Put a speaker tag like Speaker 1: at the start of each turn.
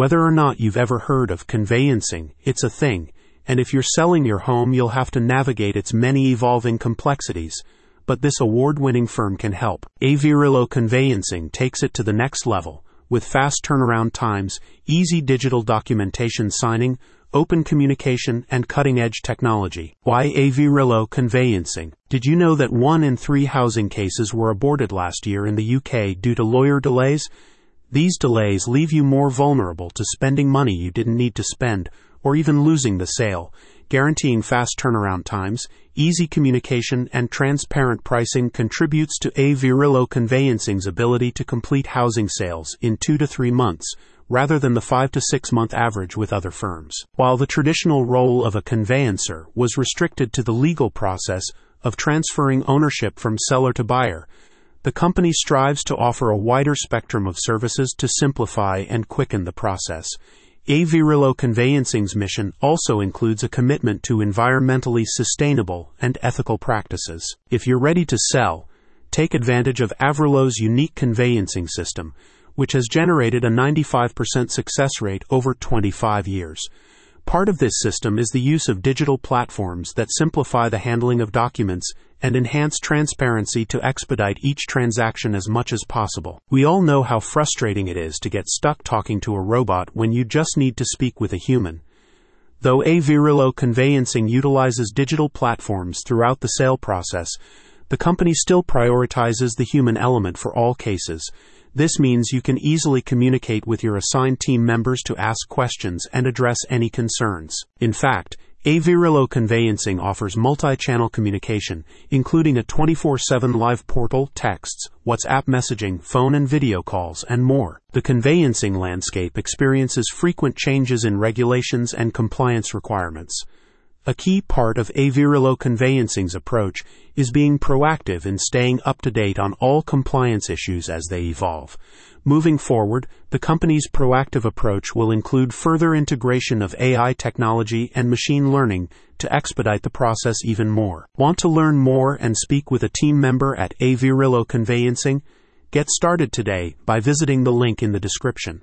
Speaker 1: Whether or not you've ever heard of conveyancing, it's a thing, and if you're selling your home, you'll have to navigate its many evolving complexities. But this award winning firm can help. AVRillo Conveyancing takes it to the next level with fast turnaround times, easy digital documentation signing, open communication, and cutting edge technology. Why AVRillo Conveyancing? Did you know that one in three housing cases were aborted last year in the UK due to lawyer delays? These delays leave you more vulnerable to spending money you didn't need to spend or even losing the sale. Guaranteeing fast turnaround times, easy communication, and transparent pricing contributes to AVRillo Conveyancing's ability to complete housing sales in two to three months, rather than the five to six month average with other firms. While the traditional role of a conveyancer was restricted to the legal process of transferring ownership from seller to buyer, the company strives to offer a wider spectrum of services to simplify and quicken the process. AVRillo Conveyancing's mission also includes a commitment to environmentally sustainable and ethical practices. If you're ready to sell, take advantage of AVRillo's unique conveyancing system, which has generated a 95% success rate over 25 years. Part of this system is the use of digital platforms that simplify the handling of documents and enhance transparency to expedite each transaction as much as possible. We all know how frustrating it is to get stuck talking to a robot when you just need to speak with a human. Though AVRillo Conveyancing utilizes digital platforms throughout the sale process, the company still prioritizes the human element for all cases this means you can easily communicate with your assigned team members to ask questions and address any concerns. In fact, AVRillo Conveyancing offers multi-channel communication, including a 24-7 live portal, texts, WhatsApp messaging, phone and video calls, and more. The conveyancing landscape experiences frequent changes in regulations and compliance requirements. A key part of AVRillo Conveyancing's approach is being proactive in staying up to date on all compliance issues as they evolve. Moving forward, the company's proactive approach will include further integration of AI technology and machine learning to expedite the process even more. Want to learn more and speak with a team member at AVRillo Conveyancing? Get started today by visiting the link in the description.